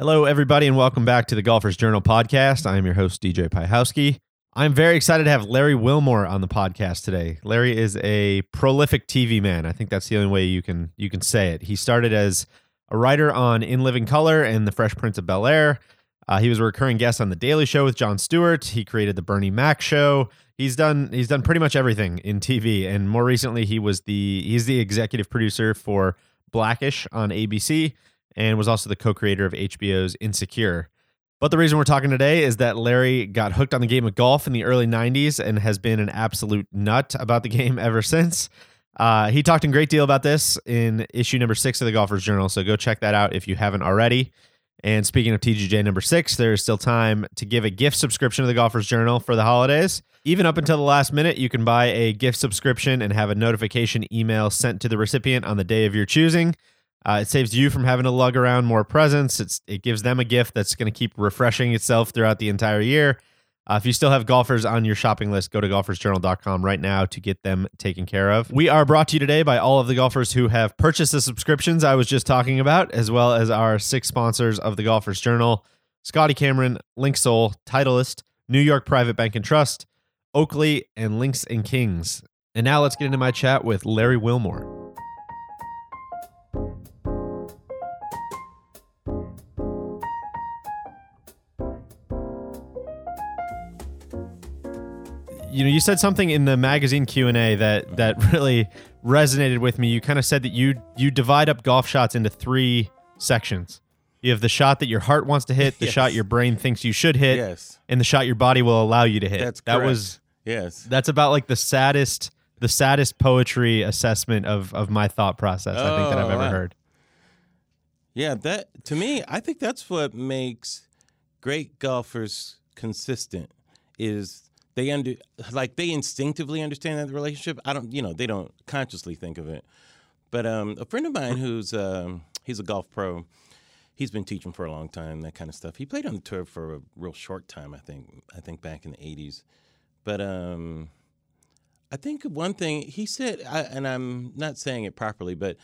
Hello, everybody, and welcome back to the Golfers Journal podcast. I am your host, DJ Piehowski. I'm very excited to have Larry Wilmore on the podcast today. Larry is a prolific TV man. I think that's the only way you can you can say it. He started as a writer on In Living Color and The Fresh Prince of Bel Air. Uh, he was a recurring guest on The Daily Show with Jon Stewart. He created the Bernie Mac Show. He's done he's done pretty much everything in TV, and more recently, he was the he's the executive producer for Blackish on ABC, and was also the co-creator of HBO's Insecure. But the reason we're talking today is that Larry got hooked on the game of golf in the early 90s and has been an absolute nut about the game ever since. Uh, he talked a great deal about this in issue number six of the Golfers Journal, so go check that out if you haven't already. And speaking of TGJ number six, there's still time to give a gift subscription to the Golfers Journal for the holidays. Even up until the last minute, you can buy a gift subscription and have a notification email sent to the recipient on the day of your choosing. Uh, it saves you from having to lug around more presents. It's, it gives them a gift that's going to keep refreshing itself throughout the entire year. Uh, if you still have golfers on your shopping list, go to golfersjournal.com right now to get them taken care of. We are brought to you today by all of the golfers who have purchased the subscriptions I was just talking about, as well as our six sponsors of the Golfers Journal Scotty Cameron, Linksoul, Titleist, New York Private Bank and Trust, Oakley, and Links and Kings. And now let's get into my chat with Larry Wilmore. You know you said something in the magazine q&a that that really resonated with me you kind of said that you you divide up golf shots into three sections you have the shot that your heart wants to hit the Yes. shot your brain thinks you should hit Yes. and the shot your body will allow you to hit That's that was Yes. that's about like the saddest the saddest poetry assessment of of my thought process i think that i've Oh, ever wow. heard Yeah, that to me, I think that's what makes great golfers consistent is they under like they instinctively understand that relationship. I don't, you know, they don't consciously think of it. But um, a friend of mine who's um, he's a golf pro. He's been teaching for a long time, that kind of stuff. He played on the tour for a real short time, I think. I think back in the '80s. But um, I think one thing he said, I, and I'm not saying it properly, but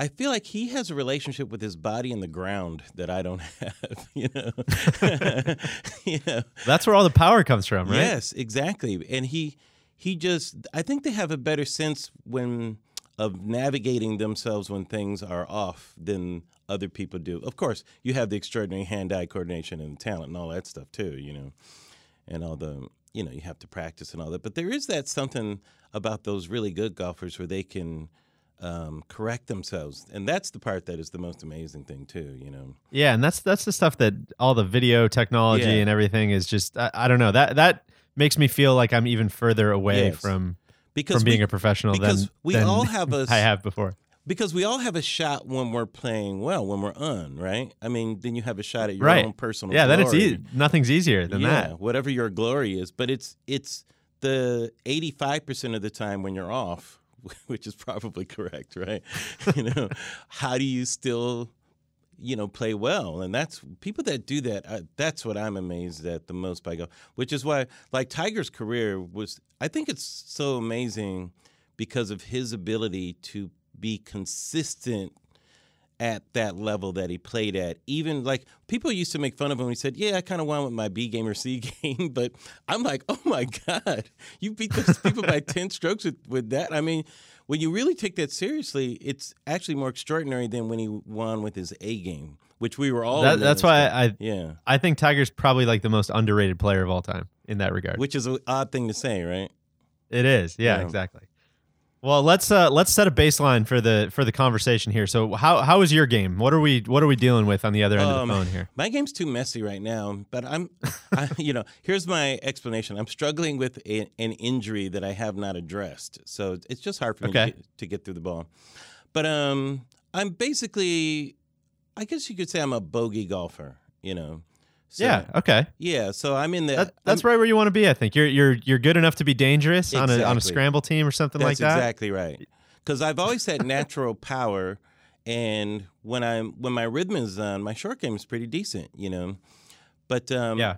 I feel like he has a relationship with his body and the ground that I don't have. You know, you know. that's where all the power comes from right Yes, exactly. And he he just I think they have a better sense when of navigating themselves when things are off than other people do. Of course, you have the extraordinary hand-eye coordination and talent and all that stuff too, you know. And all the you know, you have to practice and all that. But there is that something about those really good golfers where they can um, correct themselves, and that's the part that is the most amazing thing too. You know, Yeah, and that's that's the stuff that all the video technology Yeah. and everything is just I, I don't know that that makes me feel like I'm even further away Yes. from because from being we, a professional because than we than all have a I have before. because we all have a shot when we're playing well, when we're on, right? I mean, then you have a shot at your Right. own personal. Yeah, then it's easy. Nothing's easier than yeah, that. whatever your glory is. But it's it's the eighty five percent of the time when you're off, which is probably correct, right? you know, how do you still, you know, play well? And that's people that do that. That's what I'm amazed at the most by golf. Which is why, like Tiger's career was, I think it's so amazing because of his ability to be consistent at that level that he played at. Even like people used to make fun of him. He said, "Yeah, I kind of won with my B game or C game," but I'm like, "Oh my god, you beat those people by ten strokes with, with that." I mean, when you really take that seriously, it's actually more extraordinary than when he won with his A game, which we were all. That, that's why at. I yeah, I think Tiger's probably like the most underrated player of all time in that regard. which is an odd thing to say, right? It is. Yeah, Yeah. exactly. Well, let's uh let's set a baseline for the for the conversation here. So how how is your game? What are we what are we dealing with on the other end of Um, the phone here? My game's too messy right now, but I'm, I, you know, here's my explanation. I'm struggling with a, an injury that I have not addressed, so it's just hard for me Okay. to, get, to get through the ball. But um, I'm basically, I guess you could say I'm a bogey golfer. You know. So, yeah, okay. Yeah. So I'm in the. That, that's I'm- right where you want to be, I think. You're you're you're good enough to be dangerous on a on a scramble team or something like That's that. exactly right. Because I've always had natural power, and when I'm when my rhythm is on, my short game is pretty decent, you know. But um, Yeah.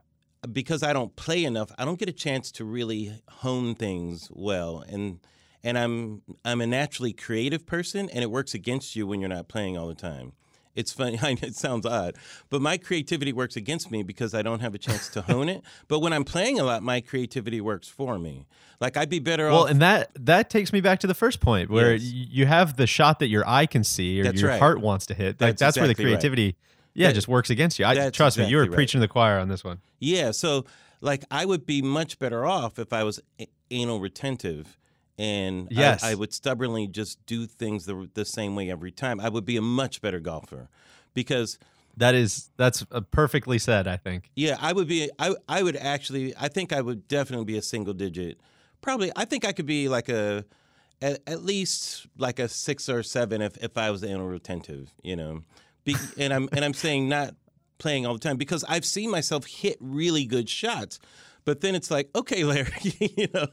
because I don't play enough, I don't get a chance to really hone things well, and and I'm I'm a naturally creative person, and it works against you when you're not playing all the time. It's funny. It sounds odd, but my creativity works against me because I don't have a chance to hone it. But when I'm playing a lot, my creativity works for me. Like I'd be better Well, off. and that that takes me back to the first point where Yes. you have the shot that your eye can see or That's your right. heart wants to hit. That's that's where the exactly right. creativity, yeah, That- just works against you. I trust me, you were right. preaching to the choir on this one. Yeah, so like I would be much better off if I was anal retentive and I- Yes. I, would stubbornly just do things the, the same way every time. I would be a much better golfer because That is that's uh, perfectly said. I think. yeah, I would be I I would actually I think I would definitely be a single digit. Probably I think I could be like a at, at least like a 6 or 7 if if I was anal retentive, you know. Be, and I'm and I'm saying not playing all the time because I've seen myself hit really good shots. But then it's like, okay, Larry, you know,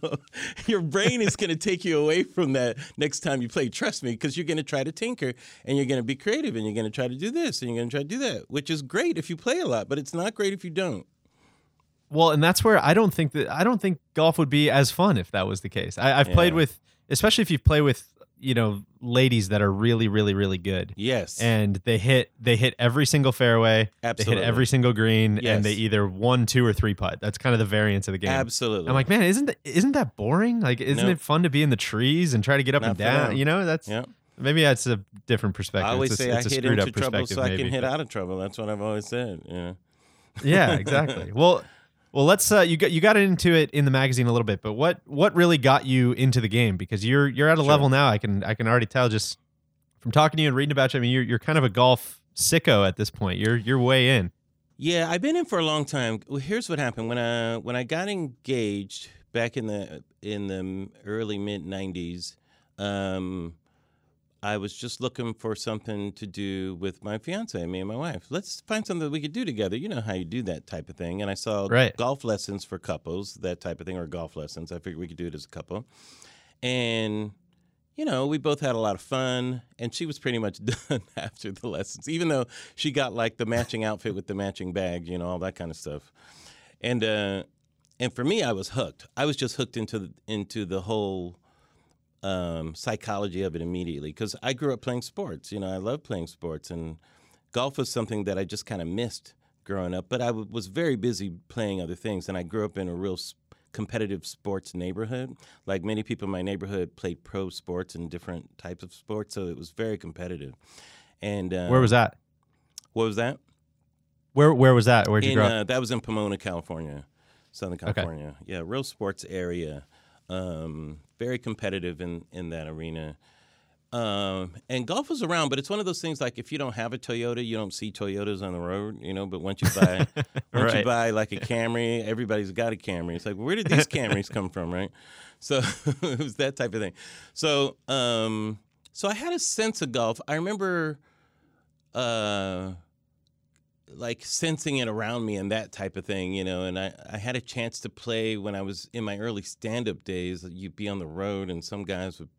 your brain is going to take you away from that next time you play. Trust me, because you're going to try to tinker and you're going to be creative and you're going to try to do this and you're going to try to do that, which is great if you play a lot, but it's not great if you don't. Well, and that's where I don't think that I don't think golf would be as fun if that was the case. I, I've played with, especially if you play with, you know, ladies that are really, really, really good, Yes. and they hit they hit every single fairway, Absolutely. they hit every single green, and they either one, two, or three putt. That's kind of the variance of the game. Absolutely. I'm like, man, isn't that, isn't that boring? Like, isn't Nope. it fun to be in the trees and try to get up Not and down? You know, that's yeah. maybe that's a different perspective. I always it's a, say I it's a hit into trouble so I can hit but- out of trouble. That's what I've always said. Yeah. yeah, exactly. well, well, let's uh, you got you got into it in the magazine a little bit, but what what really got you into the game? Because you're you're at a Sure. level now. I can I can already tell just from talking to you and reading about you. I mean, you're you're kind of a golf sicko at this point. You're you're way in. Yeah, I've been in for a long time. Well, here's what happened when I when I got engaged back in the in the early mid '90s. Um, I was just looking for something to do with my fiance, me and my wife. Let's find something that we could do together. You know how you do that type of thing. And I saw Right. golf lessons for couples, that type of thing, or golf lessons. I figured we could do it as a couple. And you know, we both had a lot of fun, and she was pretty much done after the lessons, even though she got like the matching outfit with the matching bag, you know, all that kind of stuff. And uh, and for me, I was hooked. I was just hooked into the, into the whole um, psychology of it immediately because I grew up playing sports. You know, I love playing sports, and golf was something that I just kind of missed growing up. But I w- was very busy playing other things, and I grew up in a real s- competitive sports neighborhood. Like many people in my neighborhood played pro sports and different types of sports, so it was very competitive. And uh, Where was that? what was that? Where where was that? Where'd you grow up? uh, that was in Pomona, California, Southern California. Yeah, real sports area. Um, very competitive in in that arena. Um, and golf was around, but it's one of those things like if you don't have a Toyota, you don't see Toyotas on the road, you know. But once you buy, once you buy like a Camry, everybody's got a Camry. It's like, where did these Camrys come from, right? So it was that type of thing. So, um, so I had a sense of golf. I remember, uh, like sensing it around me and that type of thing, you know. And I, I had a chance to play when I was in my early stand up days. You'd be on the road and some guys would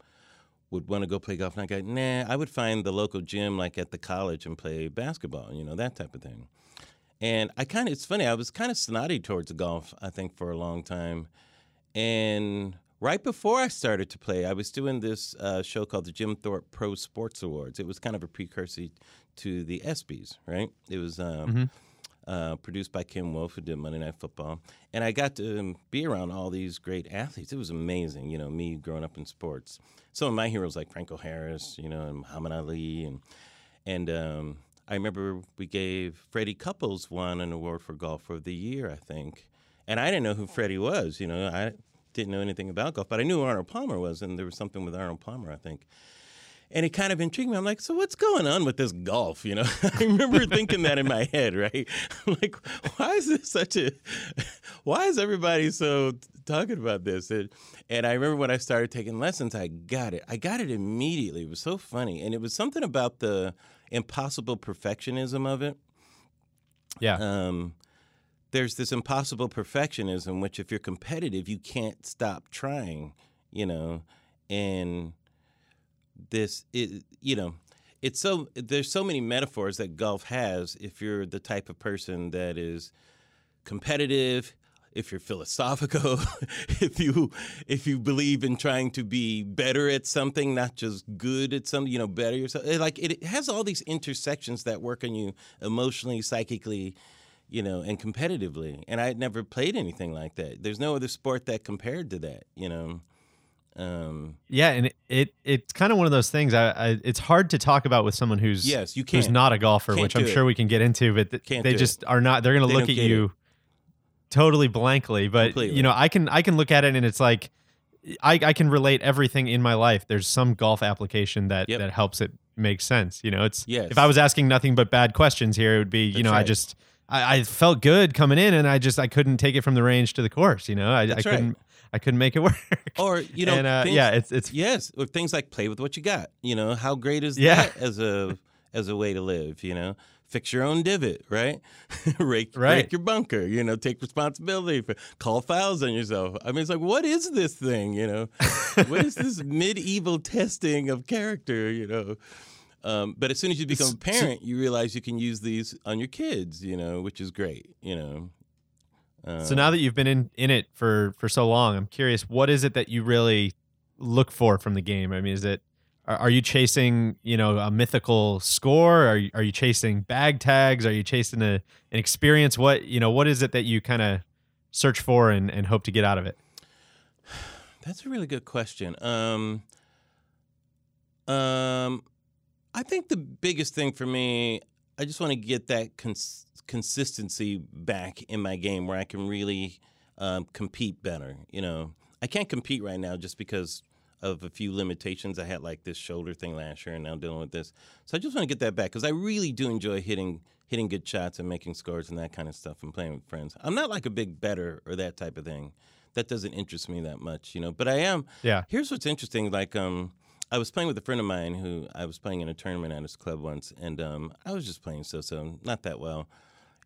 would want to go play golf and I go, nah, I would find the local gym like at the college and play basketball, you know, that type of thing. And I kind of, it's funny, I was kind of snotty towards golf, I think, for a long time. And right before I started to play, I was doing this uh, show called the Jim Thorpe Pro Sports Awards. It was kind of a precursor to the ESPYs, right? It was um, Mhm. uh, produced by Kim Wolf, who did Monday Night Football. And I got to um, be around all these great athletes. It was amazing, you know, me growing up in sports. Some of my heroes like Franco Harris, you know, and Muhammad Ali. And, and um, I remember we gave Freddie Couples won an award for Golfer of the Year, I think. And I didn't know who Freddie was, you know, I didn't know anything about golf, but I knew who Arnold Palmer was, and there was something with Arnold Palmer, I think. And it kind of intrigued me. I'm like, so what's going on with this golf? You know, I remember thinking that in my head, right? like, why is this such a, why is everybody so talking about this? And, and I remember when I started taking lessons, I got it. I got it immediately. It was so funny. And it was something about the impossible perfectionism of it. yeah. Um, there's this impossible perfectionism, which if you're competitive, you can't stop trying, you know, and this, it, you know, it's so there's so many metaphors that golf has. If you're the type of person that is competitive, if you're philosophical, if you if you believe in trying to be better at something, not just good at something, you know, better yourself. Like it, it has all these intersections that work on you emotionally, psychically, you know, and competitively. And I had never played anything like that. There's no other sport that compared to that, you know. Um, Yeah, and it, it it's kind of one of those things. I, I it's hard to talk about with someone who's yes, you can't. who's not a golfer, Can't which I'm do it. sure we can get into. But th- they do it. just are not. They're going to look at you totally blankly. But Completely. you know, I can I can look at it and it's like I I can relate everything in my life. There's some golf application that Yep. that helps it make sense. You know, it's Yes. if I was asking nothing but bad questions here, it would be you That's know I just. I, I felt good coming in, and I just I couldn't take it from the range to the course. You know, I, I right. I couldn't make it work. or you know, and uh, things- yeah, it's it's Yes, or things like play with what you got. You know, how great is Yeah. that as a as a way to live? You know, fix your own divot, right? Rake, Right. rake your bunker. You know, take responsibility for call fouls on yourself. I mean, it's like, what is this thing? You know, what is this medieval testing of character? You know. Um, but as soon as you become a parent, you realize you can use these on your kids, you know, which is great, you know. So now that you've been in in it for for so long, I'm curious, what is it that you really look for from the game? I mean, is it are, are you chasing you know a mythical score? Are you, are you chasing bag tags? Are you chasing a an experience? What you know, what is it that you kind of search for and, and hope to get out of it? That's a really good question. Um, um, I think the biggest thing for me, I just want to get that cons- consistency back in my game where I can really um, compete better. You know, I can't compete right now just because of a few limitations. I had like this shoulder thing last year, and now dealing with this. So I just want to get that back because I really do enjoy hitting hitting good shots and making scores and that kind of stuff and playing with friends. I'm not like a big better or that type of thing. That doesn't interest me that much, you know. But I am Yeah, Here's what's interesting. Like, um, I was playing with a friend of mine who I was playing in a tournament at his club once, and um, I was just playing so-so, not that well.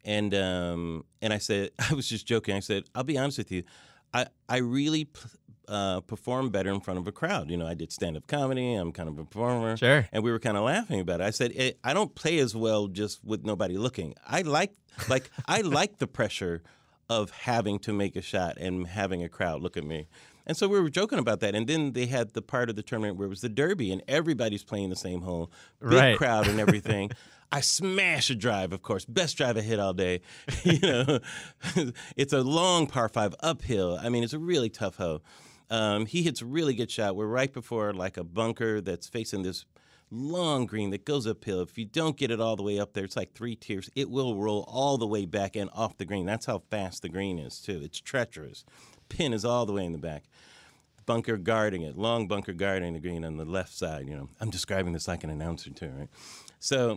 And um, and I said, I was just joking. I said, I'll be honest with you, I I really uh, perform better in front of a crowd. You know, I did stand-up comedy. I'm kind of a performer. sure. And we were kind of laughing about it. I said, eh, I don't play as well just with nobody looking. I like like I like the pressure of having to make a shot and having a crowd look at me. And so we were joking about that. And then they had the part of the tournament where it was the derby and everybody's playing the same hole, big Right. crowd and everything. I smash a drive, of course, best drive I hit all day. you know, it's a long par five uphill. I mean, it's a really tough hole. Um, he hits a really good shot. We're right before like a bunker that's facing this long green that goes uphill. If you don't get it all the way up there, it's like three tiers. It will roll all the way back and off the green. That's how fast the green is, too. It's treacherous. Pin is all the way in the back. Bunker guarding it, long bunker guarding the green on the left side. You know, I'm describing this like an announcer too, right? So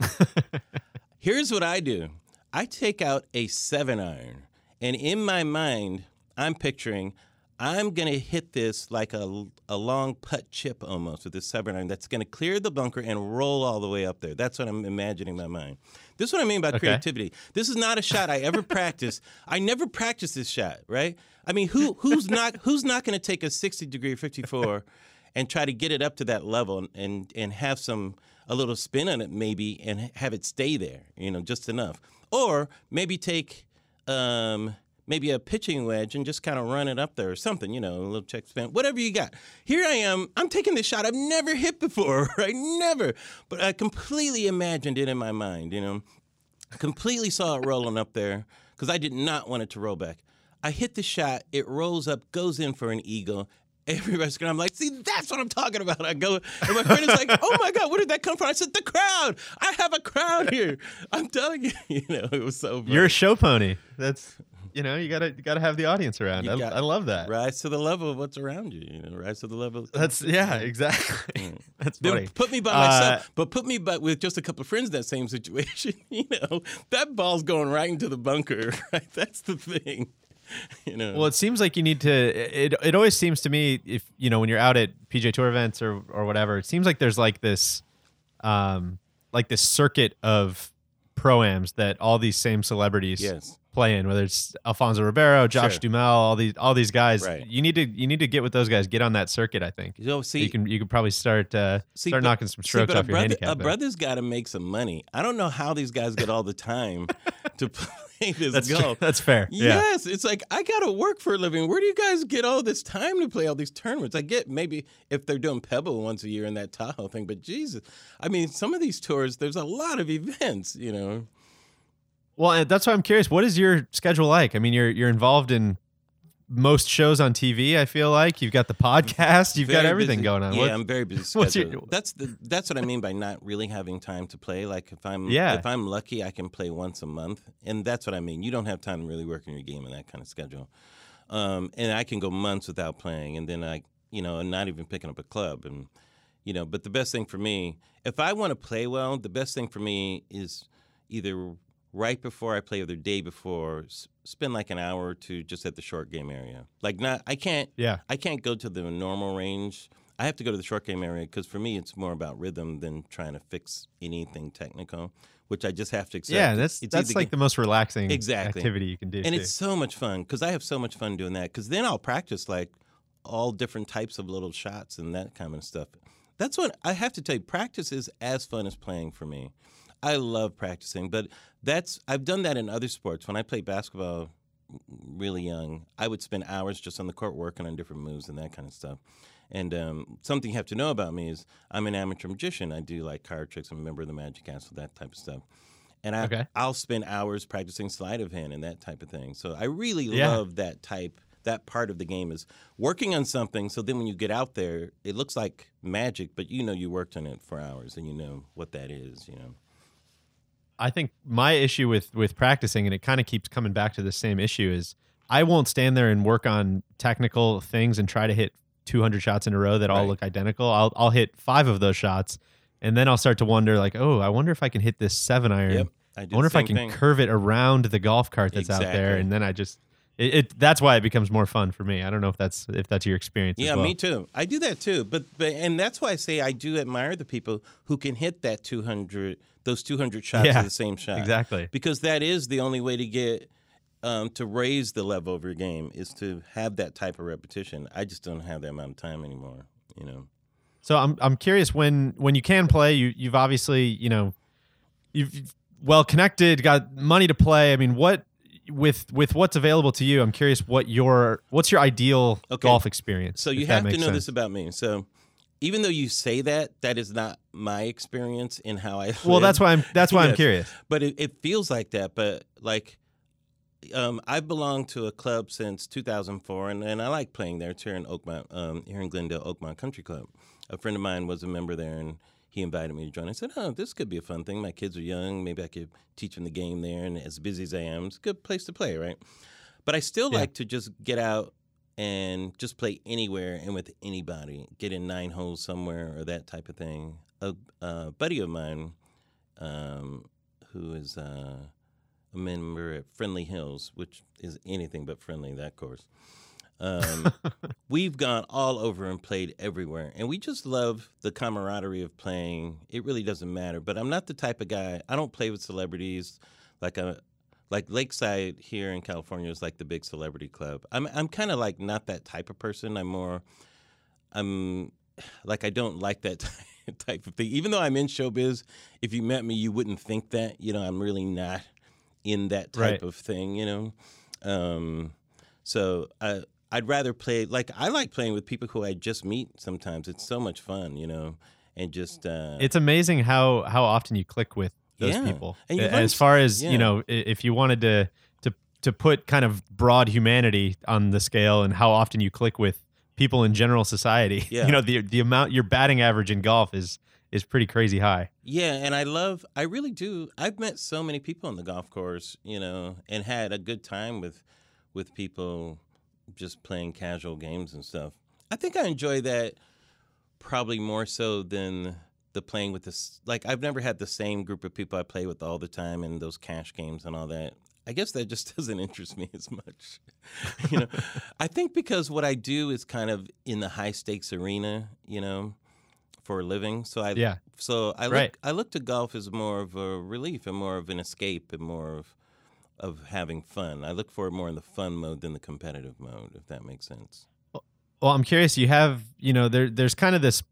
here's what I do: I take out a seven iron, and in my mind, I'm picturing I'm going to hit this like a, a long putt chip almost with this seven iron that's going to clear the bunker and roll all the way up there. That's what I'm imagining in my mind. This is what I mean by Okay. creativity. This is not a shot I ever practiced. I never practiced this shot, right? I mean, who who's not who's not going to take a 60 degree 54 and try to get it up to that level and and have some a little spin on it maybe and have it stay there, you know, just enough. Or maybe take um maybe a pitching wedge and just kind of run it up there or something, you know, a little check spin, whatever you got. Here I am, I'm taking this shot I've never hit before, right? Never. But I completely imagined it in my mind, you know. Completely saw it rolling up there because I did not want it to roll back. I hit the shot, it rolls up, goes in for an eagle. Everybody's screaming. I'm like, see, that's what I'm talking about. I go, and my friend is like, oh my God, where did that come from? I said, the crowd. I have a crowd here. I'm telling you, you know, it was so funny. You're a show pony. That's you know you gotta you gotta have the audience around. You I, got- I love that. rise to the level of what's around you. You know, rise to the level. That's yeah, exactly. That's Then put me by Uh, myself, but put me but with just a couple of friends in that same situation. You know, that ball's going right into the bunker. Right, that's the thing. You know. Well, it seems like you need to. It it always seems to me if you know when you're out at PGA Tour events or or whatever, it seems like there's like this, um, like this circuit of proams that all these same celebrities yes. Play in. Whether it's Alfonso Ribeiro, Josh Sure. Duhamel, all these all these guys. Right. You need to you need to get with those guys. Get on that circuit. I think You see, you can you can probably start uh, See, start but- knocking some strokes a off your brother, handicap. A there. brother's got to make some money. I don't know how these guys get all the time to play this That's golf. that's fair. Yeah. Yes, it's like I gotta work for a living. Where do you guys get all this time to play all these tournaments? I get maybe if they're doing Pebble once a year in that Tahoe thing, but Jesus, I mean, some of these tours, there's a lot of events, you know. Well, that's why I'm curious. What is your schedule like? I mean, you're you're involved in most shows on TV. I feel like you've got the podcast, you've got everything busy. going on. Yeah, What- I'm very busy. what's your- That's the that's what I mean by not really having time to play. Like if I'm Yeah. if I'm lucky, I can play once a month, and that's what I mean. You don't have time to really work on your game in that kind of schedule. Um, and I can go months without playing, and then I, you know, and not even picking up a club, and you know. But the best thing for me, if I want to play well, the best thing for me is either right before I play or the day before, s- spend like an hour or two just at the short game area. Like not, I can't yeah. I can't go to the normal range. I have to go to the short game area because for me, it's more about rhythm than trying to fix anything technical, which I just have to accept. Yeah, that's It's that's like get- the most relaxing Exactly. activity you can do. and too. it's so much fun because I have so much fun doing that. Because then I'll practice like all different types of little shots and that kind of stuff. That's what I have to tell you. Practice is as fun as playing for me. I love practicing, but that's I've done that in other sports. When I played basketball really young, I would spend hours just on the court working on different moves and that kind of stuff. And um, something you have to know about me is I'm an amateur magician. I do like card tricks. I'm a member of the Magic Castle, that type of stuff. And I, Okay. I'll spend hours practicing sleight of hand and that type of thing. So I really Yeah. love that type. That part of the game is working on something. So then when you get out there, it looks like magic, but you know you worked on it for hours and you know what that is. You know. I think my issue with with practicing, and it kind of keeps coming back to the same issue, is I won't stand there and work on technical things and try to hit 200 shots in a row that all Right. look identical. I'll I'll hit five of those shots, and then I'll start to wonder, like, oh, I wonder if I can hit this seven iron. Yep. I I, wonder if I can thing. curve it around the golf cart that's out there, and then I just it, it. That's why it becomes more fun for me. I don't know if that's if that's your experience. Yeah, well. me too. I do that too. But, but and that's why I say I do admire the people who can hit that 200 those 200 shots Yeah, of the same shot. Exactly. Because that is the only way to get um, to raise the level of your game is to have that type of repetition. I just don't have that amount of time anymore, you know. So I'm I'm curious when when you can play, you you've obviously you know you've you've well connected, got money to play. I mean, what with with what's available to you? I'm curious what your what's your ideal Okay. golf experience. So you have to know sense. this about me. So even though you say that, that is not my experience in how I feel. Well, live. that's why I'm that's why I'm curious. but it, it feels like that. But like, um, I've belonged to a club since 2004, and, and I like playing there. It's here in Oakmont, um, here in Glendale, Oakmont Country Club. A friend of mine was a member there, and he invited me to join. I said, "Oh, this could be a fun thing. My kids are young. Maybe I could teach them the game there. And as busy as I am, it's a good place to play, right?" But I still Yeah. like to just get out and just play anywhere and with anybody. Get in nine holes somewhere or that type of thing. A, a buddy of mine, um, who is uh, a member at Friendly Hills, which is anything but friendly, that course. Um, we've gone all over and played everywhere, and we just love the camaraderie of playing. It really doesn't matter, but I'm not the type of guy. I don't play with celebrities like a like Lakeside here in California is like the big celebrity club. I'm I'm kind of like not that type of person. I'm more I'm like I don't like that type of thing. Even though I'm in showbiz, if you met me, you wouldn't think that. You know, I'm really not in that type Right. of thing. You know, um, so I. I'd rather play like I like playing with people who I just meet. Sometimes it's so much fun, you know, and just uh, It's amazing how how often you click with those Yeah. people. And As far as yeah. you know, if you wanted to to to put kind of broad humanity on the scale and how often you click with people in general society, Yeah. you know the the amount your batting average in golf is is pretty crazy high. Yeah, and I love, I really do. I've met so many people on the golf course, you know, and had a good time with, with people just playing casual games and stuff. I think I enjoy that probably more so than the playing with this. Like I've never had the same group of people I play with all the time and those cash games and all that. I guess that just doesn't interest me as much. you know, I think because what I do is kind of in the high stakes arena, you know, for a living. So I Yeah. so I look Right. I look to golf as more of a relief and more of an escape and more of of having fun. I look for it more in the fun mode than the competitive mode, if that makes sense. Well, I'm curious. You have, you know, there there's kind of this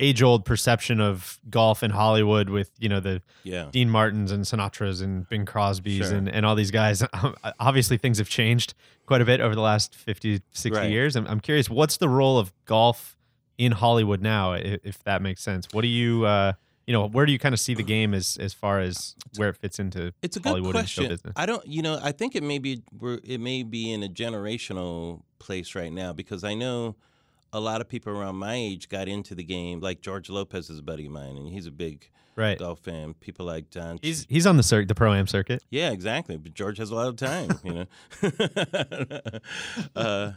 age old perception of golf in Hollywood with you know the Yeah. Dean Martins and Sinatras and Bing Crosby's Sure. and, and all these guys. Obviously, things have changed quite a bit over the last 50, 60 Right. years. I'm, I'm curious, what's the role of golf in Hollywood now, i- if that makes sense? What do you, uh, you know, where do you kind of see the game as as far as where it fits into It's a good Hollywood and show question. business? I don't, you know, I think it may be it may be in a generational place right now because I know a lot of people around my age got into the game. Like George Lopez is a buddy of mine, and he's a big Right. golf fan. People like Don. He's he's on the circuit, the pro am circuit. Yeah, exactly. But George has a lot of time, you know. uh,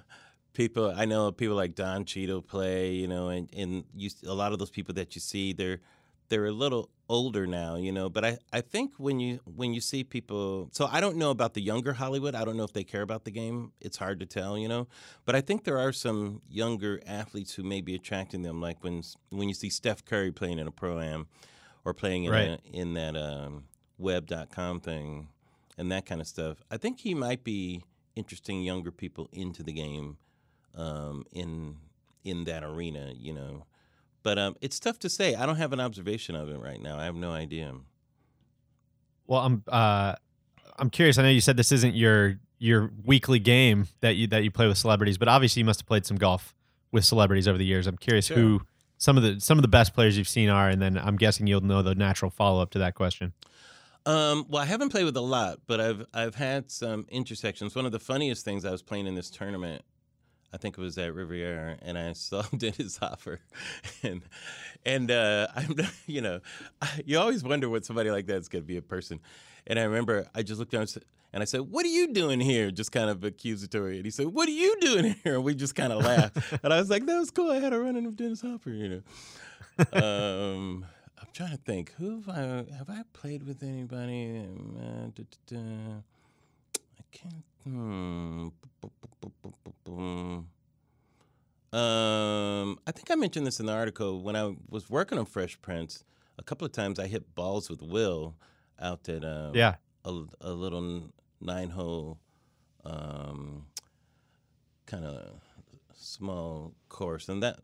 people, I know people like Don Cheadle play, you know, and and you a lot of those people that you see, they're they're a little older now, you know. But I I think when you when you see people, so I don't know about the younger Hollywood. I don't know if they care about the game. It's hard to tell, you know. But I think there are some younger athletes who may be attracting them, like when when you see Steph Curry playing in a pro am or playing in Right. a, in that um, web.com thing and that kind of stuff. I think he might be interesting younger people into the game um, in in that arena, you know. But um, it's tough to say. I don't have an observation of it right now. I have no idea. Well, I'm uh, I'm curious. I know you said this isn't your your weekly game that you that you play with celebrities, but obviously you must have played some golf with celebrities over the years. I'm curious Sure. who some of the some of the best players you've seen are, and then I'm guessing you'll know the natural follow up to that question. Um, well, I haven't played with a lot, but I've I've had some intersections. One of the funniest things I was playing in this tournament, I think it was at Riviera, and I saw Dennis Hopper, and and uh, I'm you know, you always wonder what somebody like that's going to be a person, and I remember I just looked down and I said, "What are you doing here?" Just kind of accusatory, and he said, "What are you doing here?" And we just kind of laughed, and I was like, "That was cool. I had a run in with Dennis Hopper," you know. um, I'm trying to think. Who have I have I played with anybody? Uh. I can't. Hmm. Um, I think I mentioned this in the article when I was working on Fresh Prince. A couple of times I hit balls with Will out at um, Yeah, a, a little nine hole um, kind of small course, and that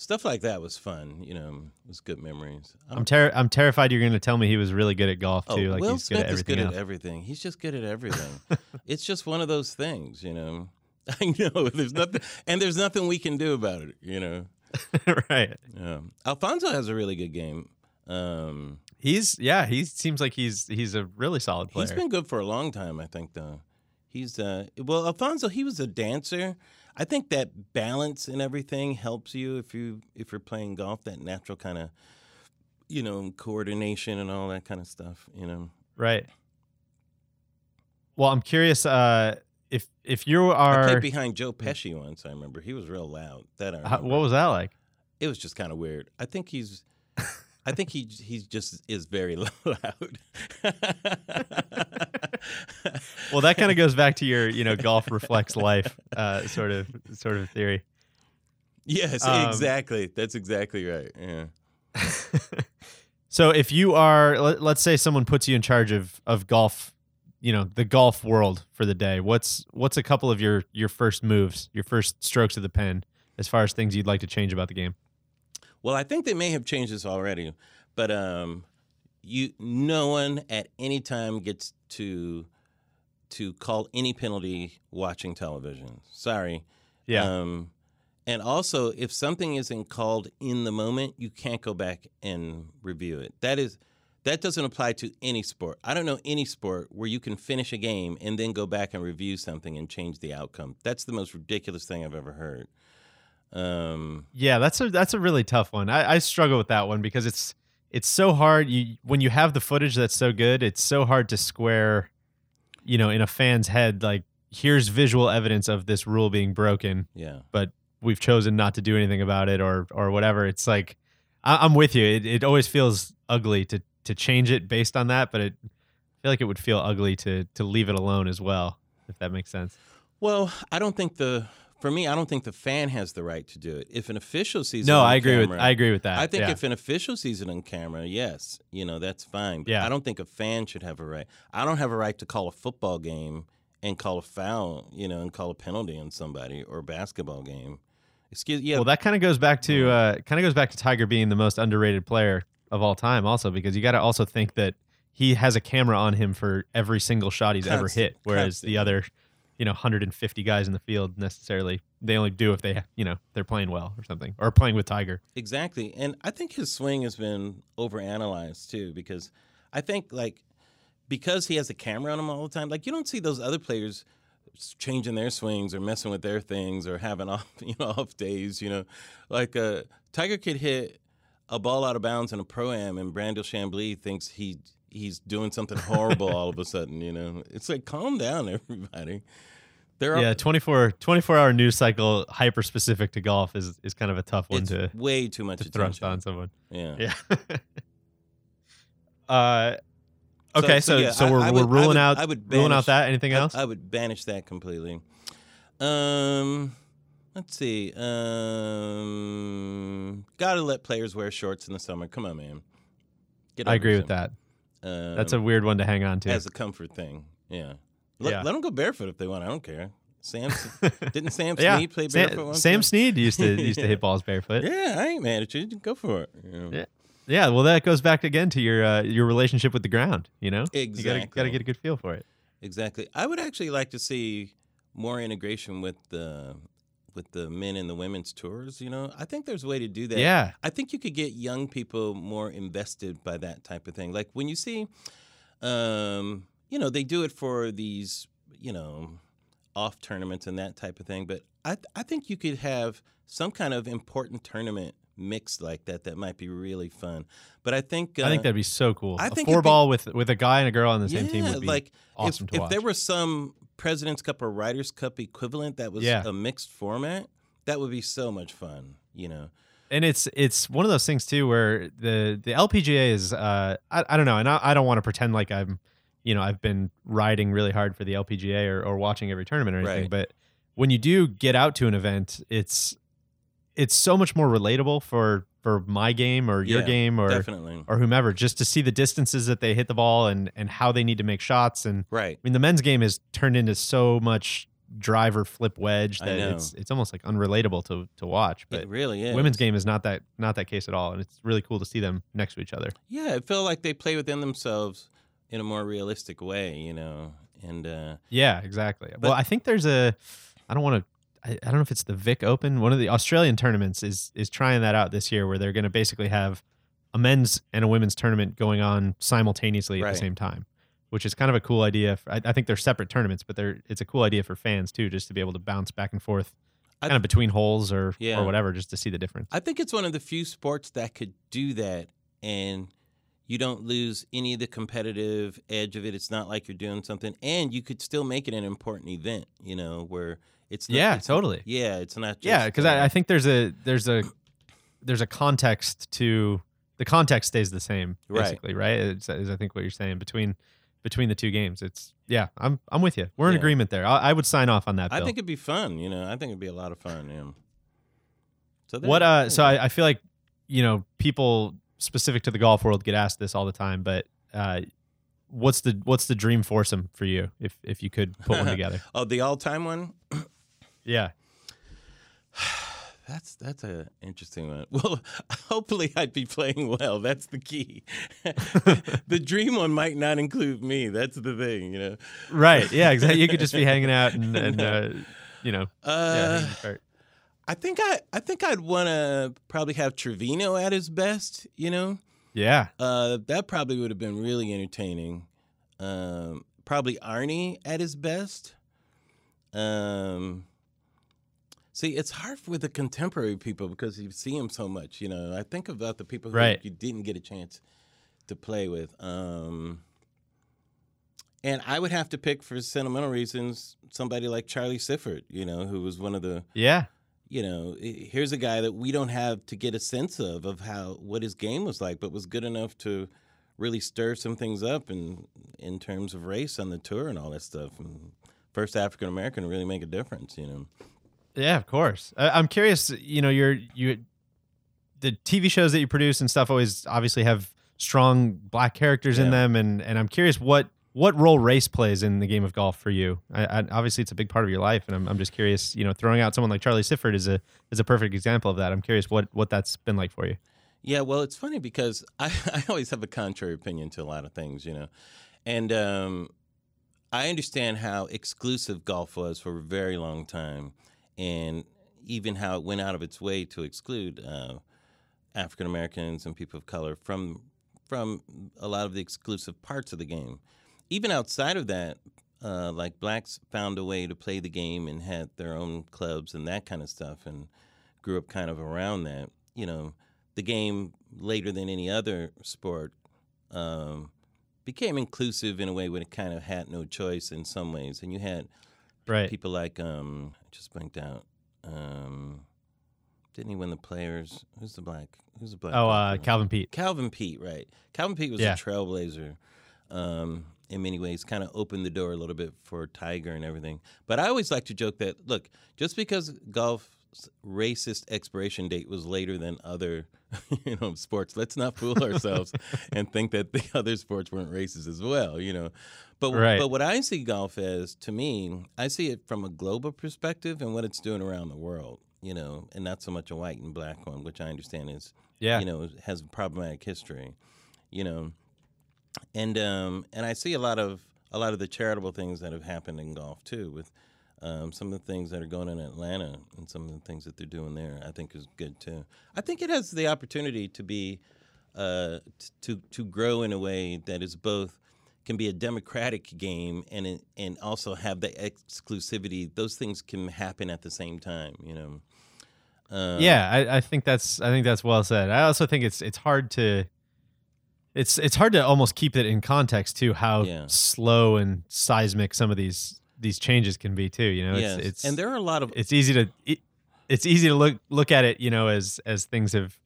stuff like that was fun. You know, it was good memories. I I'm ter- I'm terrified you're going to tell me he was really good at golf Oh, too. Like Will he's good at is everything good else. at everything. He's just good at everything. it's just one of those things, you know. I know there's nothing, and there's nothing we can do about it, you know. right. Yeah. Alfonso has a really good game. Um, He's yeah. He seems like he's he's a really solid player. he's been good for a long time, I think. Though he's uh, well, Alfonso, he was a dancer. I think that balance and everything helps you if you if you're playing golf. That natural kind of, you know, coordination and all that kind of stuff. You know. right. Well, I'm curious. Uh, if if you I are, played behind Joe Pesci once. I remember he was real loud. That I how- what was that like? it was just kind of weird. I think he's, I think he he just is very loud. Well, that kind of goes back to your you know golf reflects life uh, sort of sort of theory. yes, Um, exactly. That's exactly right. Yeah. so if you are let, let's say someone puts you in charge of of golf you know the golf world for the day what's what's a couple of your your first moves your first strokes of the pen as far as things you'd like to change about the game Well, I think they may have changed this already, but um, you no one at any time gets to to call any penalty watching television. Sorry. yeah Um, and also, if something isn't called in the moment, you can't go back and review it. That is, that doesn't apply to any sport. I don't know any sport where you can finish a game and then go back and review something and change the outcome. That's the most ridiculous thing I've ever heard. Um, yeah that's a that's a really tough one I, I struggle with that one because it's it's so hard you when you have the footage that's so good it's so hard to square you know in a fan's head like here's visual evidence of this rule being broken yeah. but we've chosen not to do anything about it or or whatever. It's like I, I'm with you. It, it always feels ugly to to change it based on that, but it, I feel like it would feel ugly to to leave it alone as well, if that makes sense. Well, I don't think the for me, I don't think the fan has the right to do it. If an official sees it No, on I agree camera, with I agree with that. I think yeah. if an official sees it on camera, yes, you know that's fine. But Yeah. I don't think a fan should have a right. I don't have a right to call a football game and call a foul, you know, and call a penalty on somebody or a basketball game. Excuse yeah. Well, that kind of goes back to uh, kind of goes back to Tiger being the most underrated player of all time, also because you got to also think that he has a camera on him for every single shot he's ever hit, whereas constant. the other, you know, 150 guys in the field necessarily they only do if they, you know, they're playing well or something or playing with Tiger. Exactly. And I think his swing has been overanalyzed too, because I think like because he has a camera on him all the time, like you don't see those other players changing their swings or messing with their things or having off you know off days, you know. Like uh Tiger could hit a ball out of bounds in a pro am and Brandel Chamblee thinks he he's doing something horrible all of a sudden, you know. It's like calm down everybody. There are Yeah, 24 24 hour news cycle hyper specific to golf is is kind of a tough one to, way too much to thrust on someone. Yeah. Yeah. uh okay, so, so yeah, so, I- we're, I we're would- I ruling would- out I would ruling out that anything else? I, would banish that completely. Um, let's see. Um, gotta let players wear shorts in the summer. Come on, man. Get I agree with that. Um, That's a weird one to hang on to. as a comfort thing. Yeah. Let, Yeah. let them go barefoot if they want. I don't care. Sam didn't Sam yeah, Snead play Sam, barefoot once? Sam Snead used to used to hit balls barefoot. Yeah, I ain't mad at you. Go for it. you know. Yeah. Yeah, well, that goes back again to your uh, your relationship with the ground. You know, exactly. you gotta gotta get a good feel for it. Exactly. I would actually like to see more integration with the with the men and the women's tours. You know, I think there's a way to do that. Yeah, I think you could get young people more invested by that type of thing. Like when you see, um, you know, they do it for these, you know, off tournaments and that type of thing. But I, I think you could have some kind of important tournament mixed like that. That might be really fun. But I think uh, I think that'd be so cool. I a think four be- ball with with a guy and a girl on the same yeah, team would be like awesome if, to if there were some President's Cup or Ryder's Cup equivalent that was Yeah. a mixed format, that would be so much fun. You know. and it's it's one of those things too where the the LPGA is uh I, I don't know and I, I don't want to pretend like I'm you know I've been riding really hard for the LPGA or, or watching every tournament or anything Right. but when you do get out to an event it's it's so much more relatable for for my game or your Yeah, game or Definitely. or whomever just to see the distances that they hit the ball and and how they need to make shots and Right. I mean the men's game has turned into so much driver flip wedge that it's it's almost like unrelatable to to watch but it really is. women's game is not that not that case at all and it's really cool to see them next to each other Yeah, it felt like they play within themselves in a more realistic way, you know. And uh, yeah exactly well i think there's a i don't want to I, I don't know if it's the vic open one of the australian tournaments is is trying that out this year where they're going to basically have a men's and a women's tournament going on simultaneously at Right. the same time which is kind of a cool idea for, I, I think they're separate tournaments but they're it's a cool idea for fans too just to be able to bounce back and forth I- kind of between holes or Yeah. or whatever just to see the difference I think it's one of the few sports that could do that and you don't lose any of the competitive edge of it. It's not like you're doing something and you could still make it an important event, you know, where it's not, Yeah, it's- totally. Yeah, it's not just yeah because uh, I, I think there's a there's a there's a context to the context stays the same basically right is, is i think what you're saying between between the two games it's yeah i'm i'm with you we're in Yeah. agreement there I, I would sign off on that I bill. think it'd be fun, you know. I think it'd be a lot of fun, yeah. So what uh so. I, I feel like you know people specific to the golf world get asked this all the time but uh what's the what's the dream foursome for you if if you could put one together Oh, the all-time one? Yeah That's that's an interesting one. Well, hopefully I'd be playing well. That's the key. the dream one might not include me. That's the thing, you know. right yeah exactly you could just be hanging out and, and uh you know Uh, apart. I think I I think I'd want to probably have Trevino at his best. You know, yeah uh, that probably would have been really entertaining. Um, probably Arnie at his best. Um, see, it's hard with the contemporary people because you see them so much. You know, I think about the people who Right. you didn't get a chance to play with. Um, and I would have to pick for sentimental reasons somebody like Charlie Sifford. You know, who was one of the yeah you know, here's a guy that we don't have to get a sense of of how what his game was like, but was good enough to really stir some things up in in terms of race on the tour and all that stuff. And first African American to really make a difference, you know. Yeah, of course. I, I'm curious. You know, you're you, the TV shows that you produce and stuff always obviously have strong black characters in them, and and I'm curious what what role race plays in the game of golf for you. I, I, obviously, it's a big part of your life, and I'm, I'm just curious. You know, throwing out someone like Charlie Sifford is a is a perfect example of that. I'm curious what what that's been like for you. Yeah, well, it's funny because I, I always have a contrary opinion to a lot of things, you know, and um, I understand how exclusive golf was for a very long time, and even how it went out of its way to exclude uh, African Americans and people of color from from a lot of the exclusive parts of the game. Even outside of that, uh, like blacks found a way to play the game and had their own clubs and that kind of stuff, and grew up kind of around that. You know, the game later than any other sport um, became inclusive in a way when it kind of had no choice in some ways, and you had Right. people like um, just blanked out. Um, didn't he win the players? Who's the black? Who's the black? Oh, uh. Calvin Peete. Calvin Peete, right? Calvin Peete was Yeah. a trailblazer. Um, in many ways, kind of opened the door a little bit for Tiger and everything. But I always like to joke that look, just because golf's racist expiration date was later than other, you know, sports, let's not fool ourselves and think that the other sports weren't racist as well. You know, but Right. but what I see golf as, to me, I see it from a global perspective and what it's doing around the world. You know, and not so much a white and black one, which I understand is Yeah. you know has a problematic history you know and um and i see a lot of a lot of the charitable things that have happened in golf too with um, some of the things that are going on in atlanta and some of the things that they're doing there i think is good too i think it has the opportunity to be uh to to grow in a way that is both can be a democratic game and and also have the exclusivity those things can happen at the same time you know um, yeah, I, I think that's I think that's well said. I also think it's it's hard to it's it's hard to almost keep it in context too how Yeah. slow and seismic some of these these changes can be too. You know, yes. it's it's and there are a lot of it's easy to it, it's easy to look look at it you know as as things have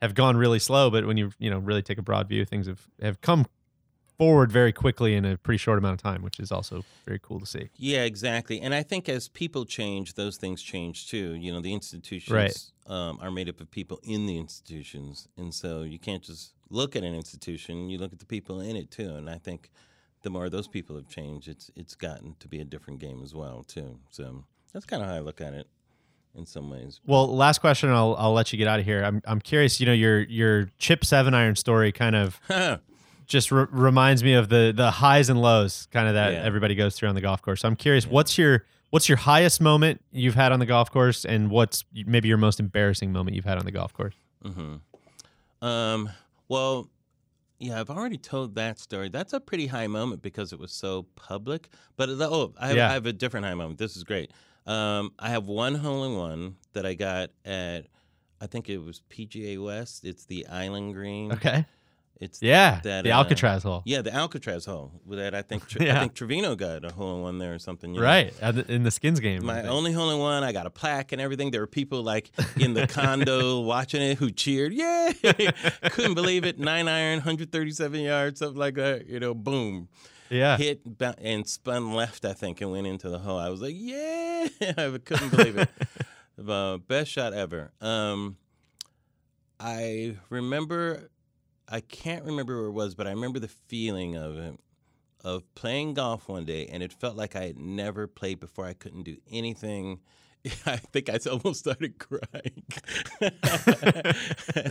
have gone really slow but when you you know really take a broad view things have have come forward very quickly in a pretty short amount of time which is also very cool to see Yeah, exactly. And I think as people change, those things change too. You know, the institutions Right. um, are made up of people in the institutions. And so you can't just look at an institution, you look at the people in it too. And I think the more those people have changed, it's it's gotten to be a different game as well too. So that's kind of how I look at it in some ways. well last question I'll I'll let you get out of here I'm I'm curious you know your your chip 7 iron story kind of just re- reminds me of the the highs and lows kind of that Yeah. everybody goes through on the golf course so I'm curious what's your what's your highest moment you've had on the golf course and what's maybe your most embarrassing moment you've had on the golf course Mm-hmm. Um, well, yeah, I've already told that story. That's a pretty high moment because it was so public. But oh, I have, Yeah. I have a different high moment. This is great. Um, I have one hole in one that I got at, I think it was PGA West. It's the Island Green. okay It's Yeah, that, the uh, Alcatraz hole. yeah, the Alcatraz hole. That, I think Tre- I think Trevino got a hole in one there or something. you know. Right the- in the skins game. My only hole in one, I got a plaque and everything. There were people like in the condo watching it who cheered. Yeah, couldn't believe it. Nine iron, 137 yards, something like that. You know, boom, yeah, hit and spun left, I think, and went into the hole. I was like, yeah, I couldn't believe it. the best shot ever. Um, I remember, I can't remember where it was, but I remember the feeling of it, of playing golf one day, and it felt like I had never played before. I couldn't do anything. I think I almost started crying.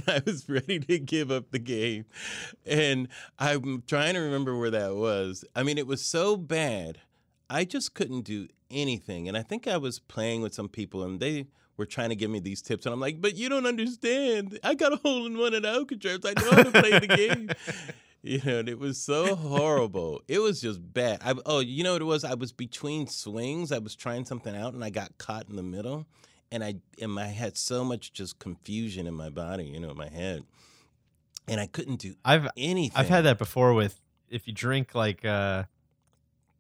I was ready to give up the game. And I'm trying to remember where that was. I mean, it was so bad. I just couldn't do anything. And I think I was playing with some people and they were trying to give me these tips. And I'm like, but you don't understand. I got a hole in one of at Alcatraz. I know how to play the game. You know, and it was so horrible. It was just bad. I, oh, you know what it was? I was between swings. I was trying something out and I got caught in the middle. And I and I had so much just confusion in my body, you know, in my head. And I couldn't do I've anything. I've had that before with if you drink like uh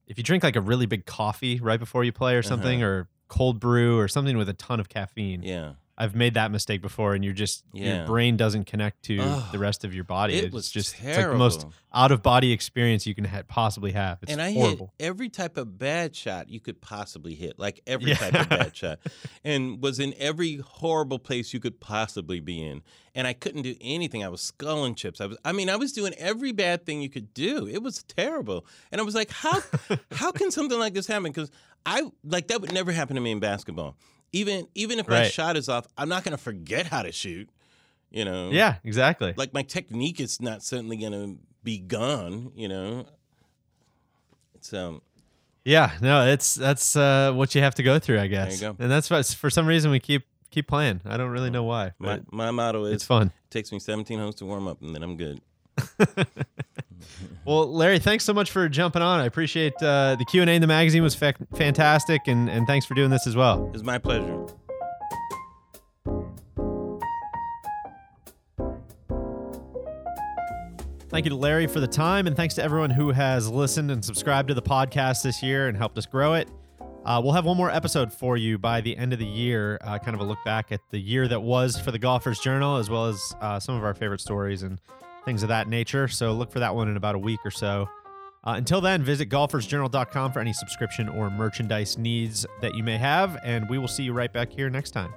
if you drink like a really big coffee right before you play or something Uh-huh. or cold brew or something with a ton of caffeine. Yeah. I've made that mistake before, and you're just Yeah. your brain doesn't connect to Ugh, the rest of your body. it it's was just it's like the most out of body experience you can ha- possibly have. It's and I horrible. hit every type of bad shot you could possibly hit, like every Yeah. type of bad shot, and was in every horrible place you could possibly be in. And I couldn't do anything. I was sculling chips. I was, I mean, I was doing every bad thing you could do. It was terrible. And I was like, how, how can something like this happen? Because I like that would never happen to me in basketball. Even, even if my Right. shot is off, I'm not going to forget how to shoot. You know, Yeah, exactly. like my technique is not suddenly going to be gone. You know, it's um. Yeah, no, it's that's uh, what you have to go through, I guess. go. And that's why for some reason we keep keep playing. I don't really know why, My, my motto is it's fun. takes me 17 holes to warm up and then I'm good. Well, Larry, thanks so much for jumping on. I appreciate uh, the Q and A in the magazine was fa- fantastic, and and thanks for doing this as well. It's my pleasure. Thank you to Larry for the time, and thanks to everyone who has listened and subscribed to the podcast this year and helped us grow it. Uh, we'll have one more episode for you by the end of the year, uh, kind of a look back at the year that was for the Golfers Journal, as well as uh, some of our favorite stories and things of that nature. So look for that one in about a week or so. Uh, until then, visit golfersjournal.com for any subscription or merchandise needs that you may have, and we will see you right back here next time.